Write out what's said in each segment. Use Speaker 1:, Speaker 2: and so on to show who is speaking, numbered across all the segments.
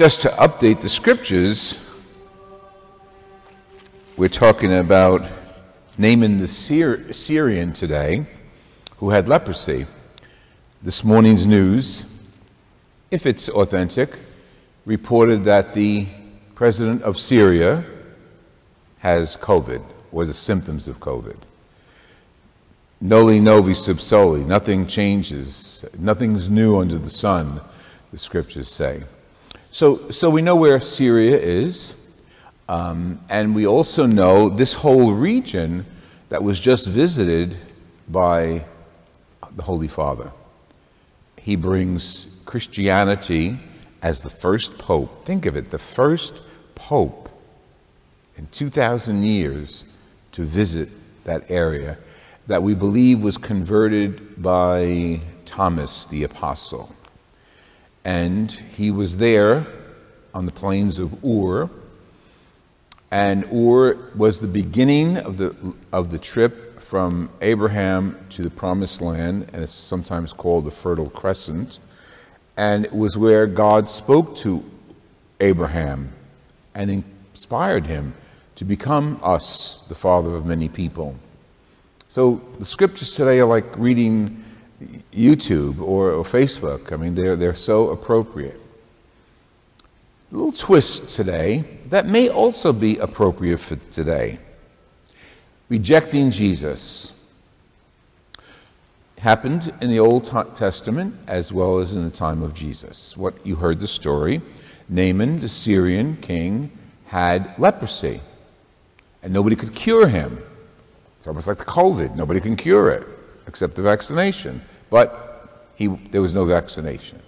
Speaker 1: Just to update the scriptures, we're talking about Naaman the Syr- Syrian today, who had leprosy. This morning's news, if it's authentic, reported that the president of Syria has COVID, or the symptoms of COVID. Noli novi sub soli, nothing changes, nothing's new under the sun, the scriptures say. So, so we know where Syria is, um, and we also know this whole region that was just visited by the Holy Father. He brings Christianity as the first pope. Think of it, the first pope in 2,000 years to visit that area that we believe was converted by Thomas the Apostle and he was there on the plains of Ur. And Ur was the beginning of the, of the trip from Abraham to the Promised Land, and it's sometimes called the Fertile Crescent. And it was where God spoke to Abraham and inspired him to become us, the father of many people. So the scriptures today are like reading YouTube or, or Facebook. I mean, they're, they're so appropriate. A little twist today that may also be appropriate for today. Rejecting Jesus happened in the Old Testament as well as in the time of Jesus. What you heard the story Naaman, the Syrian king, had leprosy, and nobody could cure him. It's almost like the COVID, nobody can cure it except the vaccination. But he, there was no vaccination.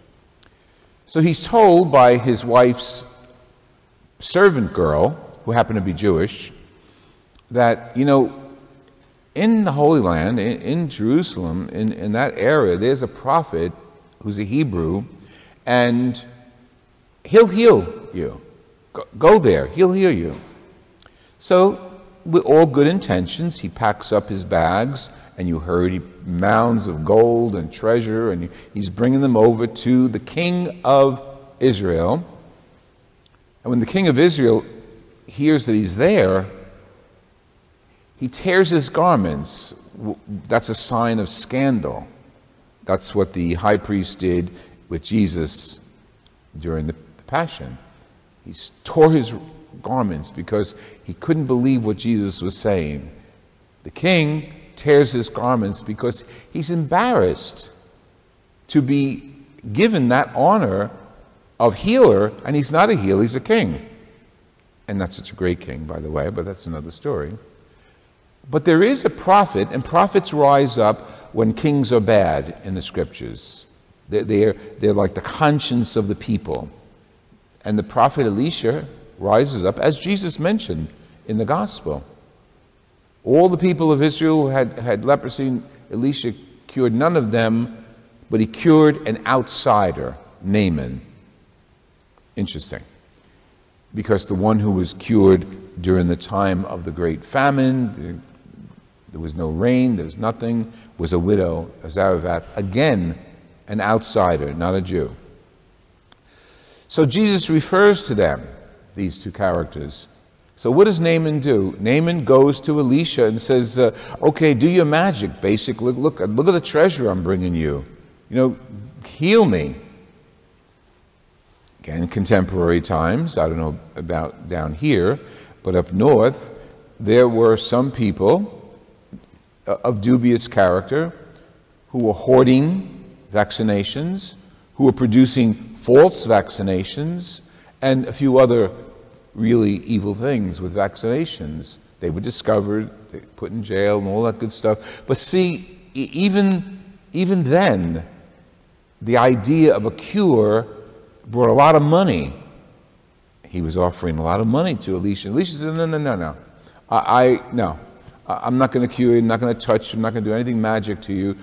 Speaker 1: So he's told by his wife's servant girl, who happened to be Jewish, that, you know, in the Holy Land, in, in Jerusalem, in, in that area, there's a prophet who's a Hebrew, and he'll heal you. Go, go there, he'll heal you. So with all good intentions, he packs up his bags, and you heard he mounds of gold and treasure, and he's bringing them over to the king of Israel. And when the king of Israel hears that he's there, he tears his garments. That's a sign of scandal. That's what the high priest did with Jesus during the Passion. He tore his garments because he couldn't believe what Jesus was saying. The king tears his garments because he's embarrassed to be given that honor of healer, and he's not a healer, he's a king. And not such a great king, by the way, but that's another story. But there is a prophet, and prophets rise up when kings are bad in the scriptures. They're, they're, they're like the conscience of the people. And the prophet Elisha rises up, as Jesus mentioned in the gospel. All the people of Israel who had, had leprosy. Elisha cured none of them, but he cured an outsider, Naaman. Interesting. Because the one who was cured during the time of the great famine, there was no rain, there was nothing, was a widow, a Zarephath. Again, an outsider, not a Jew. So Jesus refers to them these two characters. So what does Naaman do? Naaman goes to Elisha and says, uh, "Okay, do your magic. Basically, look, look at the treasure I'm bringing you. You know, heal me." Again, contemporary times. I don't know about down here, but up north, there were some people uh, of dubious character who were hoarding vaccinations, who were producing false vaccinations, and a few other really evil things with vaccinations. They were discovered, they put in jail, and all that good stuff. But see, even even then, the idea of a cure brought a lot of money. He was offering a lot of money to Elisha. Elisha said, No, no, no, no. I, I no. I'm not going to cure you. I'm not going to touch you. I'm not going to do anything magic to you.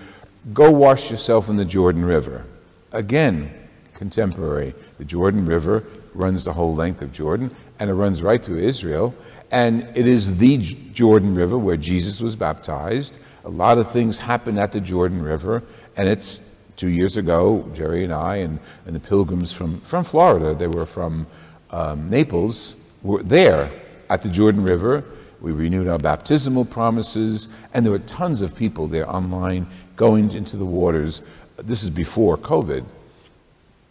Speaker 1: Go wash yourself in the Jordan River. Again, contemporary. The Jordan River runs the whole length of Jordan, and it runs right through Israel. And it is the Jordan River where Jesus was baptized. A lot of things happen at the Jordan River, and it's two years ago, Jerry and I and, and the pilgrims from, from Florida, they were from um, Naples, were there at the Jordan River. We renewed our baptismal promises, and there were tons of people there online going into the waters. This is before COVID.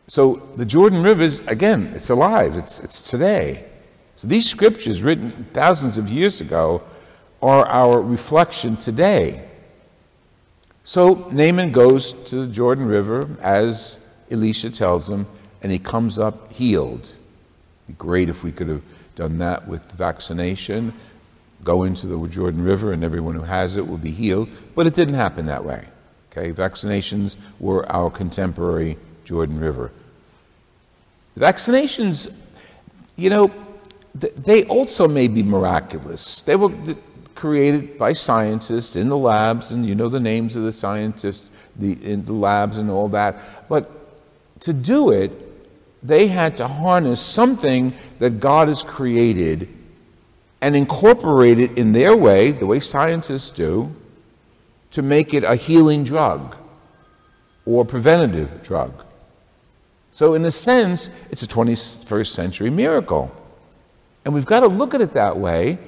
Speaker 1: So the Jordan River is, again, it's alive, it's, it's today. So these scriptures written thousands of years ago are our reflection today. So Naaman goes to the Jordan River as Elisha tells him, and he comes up healed. Be great if we could have done that with vaccination. Go into the Jordan River, and everyone who has it will be healed. But it didn't happen that way. Okay, vaccinations were our contemporary Jordan River. Vaccinations, you know, they also may be miraculous. They were created by scientists in the labs, and you know the names of the scientists the, in the labs and all that. But to do it, they had to harness something that God has created and incorporate it in their way, the way scientists do, to make it a healing drug or preventative drug. So, in a sense, it's a 21st century miracle. And we've got to look at it that way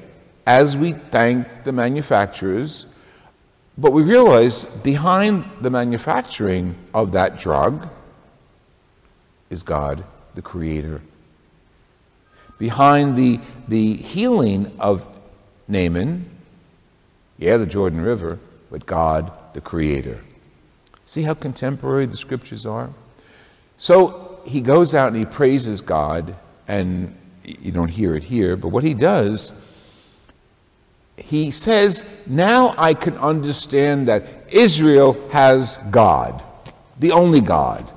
Speaker 1: as we thank the manufacturers, but we realize behind the manufacturing of that drug is God, the Creator. Behind the, the healing of Naaman, yeah, the Jordan River, but God, the Creator. See how contemporary the scriptures are? So he goes out and he praises God, and you don't hear it here, but what he does he says, Now I can understand that Israel has God, the only God.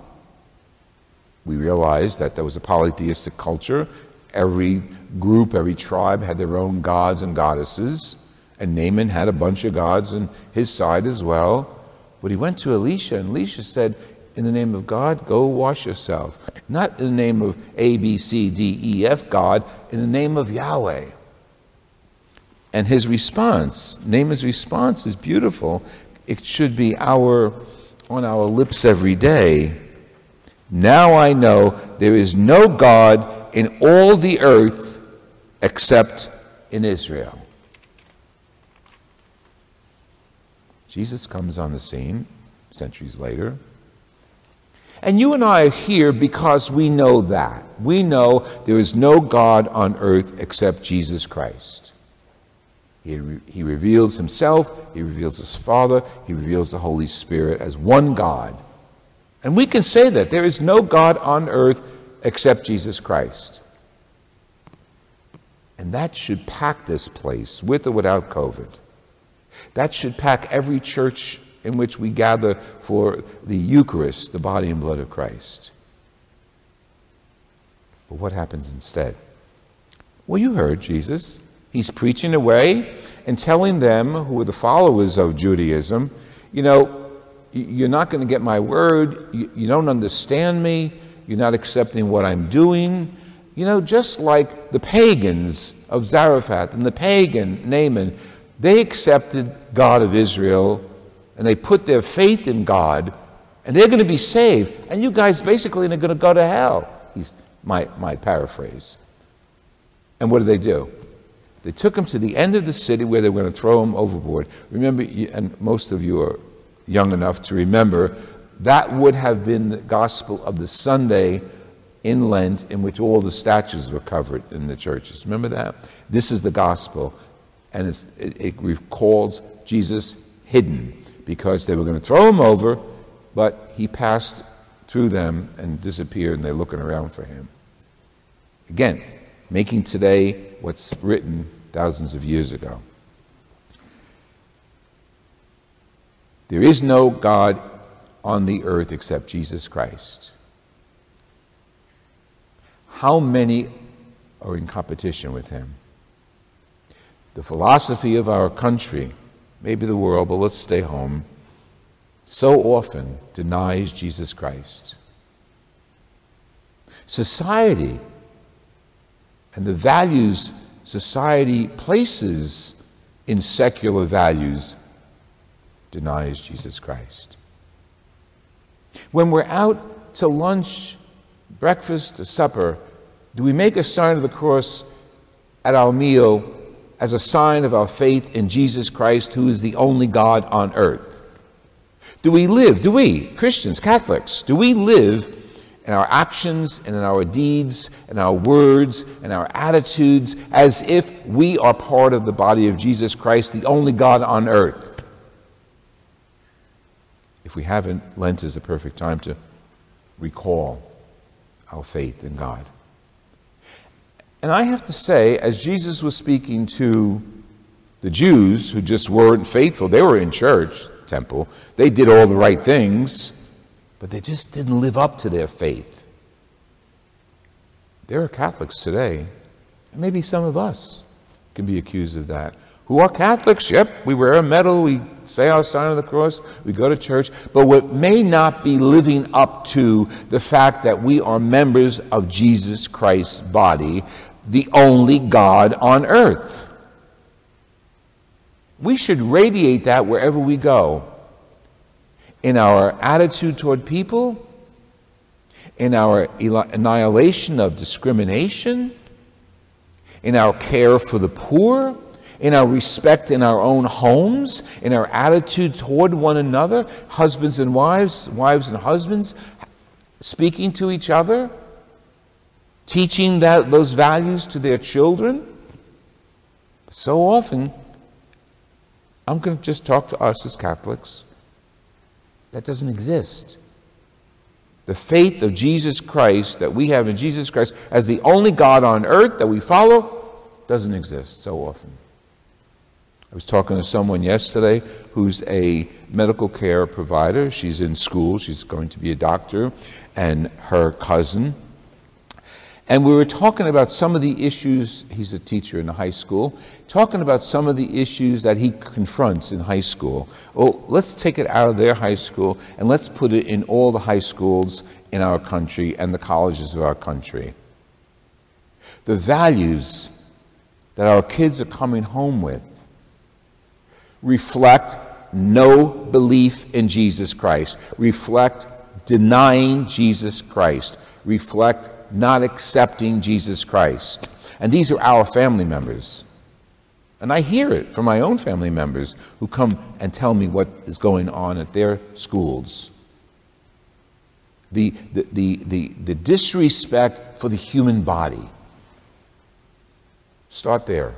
Speaker 1: We realize that there was a polytheistic culture. Every group, every tribe had their own gods and goddesses. And Naaman had a bunch of gods on his side as well. But he went to Elisha, and Elisha said, In the name of God, go wash yourself. Not in the name of A, B, C, D, E, F, God, in the name of Yahweh. And his response, Naaman's response is beautiful. It should be our on our lips every day. Now I know there is no God in all the earth except in Israel. Jesus comes on the scene centuries later. And you and I are here because we know that. We know there is no God on earth except Jesus Christ. He, re- he reveals himself, he reveals his Father, he reveals the Holy Spirit as one God. And we can say that there is no God on earth except Jesus Christ. And that should pack this place, with or without COVID. That should pack every church in which we gather for the Eucharist, the body and blood of Christ. But what happens instead? Well, you heard Jesus. He's preaching away and telling them, who are the followers of Judaism, you know, you're not going to get my word. You, don't understand me. You're not accepting what I'm doing. You know, just like the pagans of Zarephath and the pagan Naaman, they accepted God of Israel and they put their faith in God and they're going to be saved. And you guys basically are going to go to hell. He's my, my paraphrase. And what do they do? They took him to the end of the city where they were going to throw him overboard. Remember, and most of you are young enough to remember, that would have been the gospel of the Sunday in Lent in which all the statues were covered in the churches. Remember that? This is the gospel, and it, it recalls Jesus hidden because they were going to throw him over, but he passed through them and disappeared, and they're looking around for him. Again, making today what's written thousands of years ago. There is no God on the earth except Jesus Christ. How many are in competition with him? The philosophy of our country, maybe the world, but let's stay home, so often denies Jesus Christ. Society and the values society places in secular values denies Jesus Christ. When we're out to lunch, breakfast, or supper, do we make a sign of the cross at our meal as a sign of our faith in Jesus Christ, who is the only God on earth? Do we live, do we, Christians, Catholics, do we live in our actions and in our deeds and our words and our attitudes as if we are part of the body of Jesus Christ, the only God on earth? If we haven't, Lent is the perfect time to recall our faith in God. And I have to say, as Jesus was speaking to the Jews who just weren't faithful, they were in church, temple, they did all the right things but they just didn't live up to their faith. There are Catholics today, and maybe some of us can be accused of that, who are Catholics. Yep, we wear a medal, we say our sign of the cross, we go to church, but what may not be living up to the fact that we are members of Jesus Christ's body, the only God on earth. We should radiate that wherever we go in our attitude toward people, in our annihilation of discrimination, in our care for the poor, in our respect in our own homes, in our attitude toward one another, husbands and wives, wives and husbands, speaking to each other, teaching that, those values to their children. So often, I'm going to just talk to us as Catholics. That doesn't exist. The faith of Jesus Christ that we have in Jesus Christ as the only God on earth that we follow doesn't exist so often. I was talking to someone yesterday who's a medical care provider. She's in school, she's going to be a doctor, and her cousin and we were talking about some of the issues, he's a teacher in a high school, talking about some of the issues that he confronts in high school. Oh, let's take it out of their high school and let's put it in all the high schools in our country and the colleges of our country. The values that our kids are coming home with reflect no belief in Jesus Christ, reflect denying Jesus Christ, reflect not accepting Jesus Christ. And these are our family members. And I hear it from my own family members who come and tell me what is going on at their schools. The, the, the, the, the disrespect for the human body. Start there.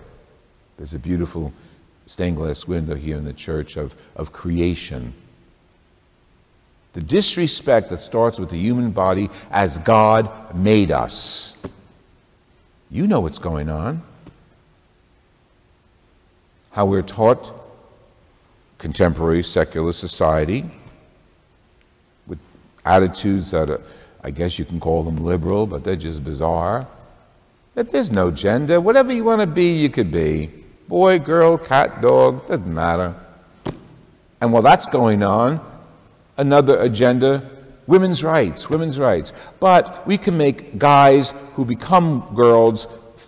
Speaker 1: There's a beautiful stained glass window here in the church of, of creation the disrespect that starts with the human body as God made us. You know what's going on. How we're taught contemporary secular society with attitudes that are, I guess you can call them liberal, but they're just bizarre. That there's no gender. Whatever you want to be, you could be. Boy, girl, cat, dog, doesn't matter. And while that's going on, another agenda women's rights, women's rights. But we can make guys who become girls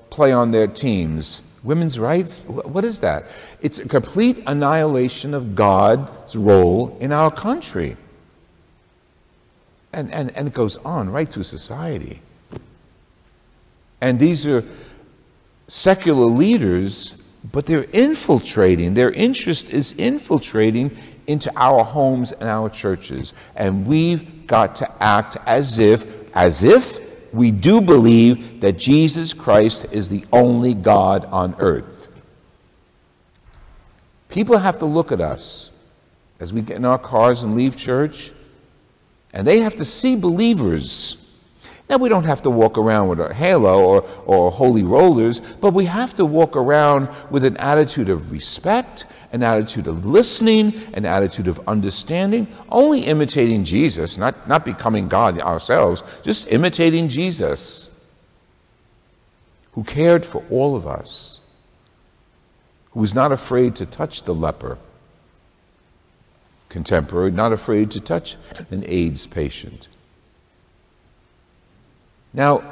Speaker 1: play on their teams. Women's rights? What is that? It's a complete annihilation of God's role in our country. And, and, and it goes on right through society. And these are secular leaders, but they're infiltrating, their interest is infiltrating into our homes and our churches. And we've got to act as if, as if we do believe that Jesus Christ is the only God on earth. People have to look at us as we get in our cars and leave church, and they have to see believers. Now, we don't have to walk around with a halo or, or holy rollers, but we have to walk around with an attitude of respect an attitude of listening, an attitude of understanding, only imitating Jesus, not, not becoming God ourselves, just imitating Jesus, who cared for all of us, who was not afraid to touch the leper, contemporary, not afraid to touch an AIDS patient. Now,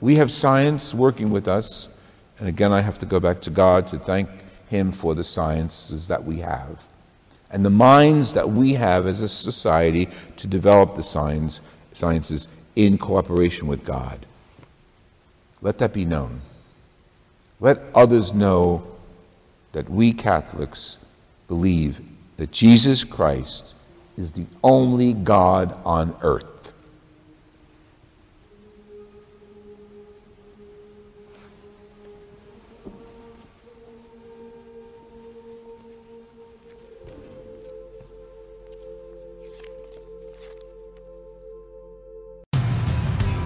Speaker 1: we have science working with us, and again, I have to go back to God to thank him for the sciences that we have and the minds that we have as a society to develop the science, sciences in cooperation with God. Let that be known. Let others know that we Catholics believe that Jesus Christ is the only God on earth.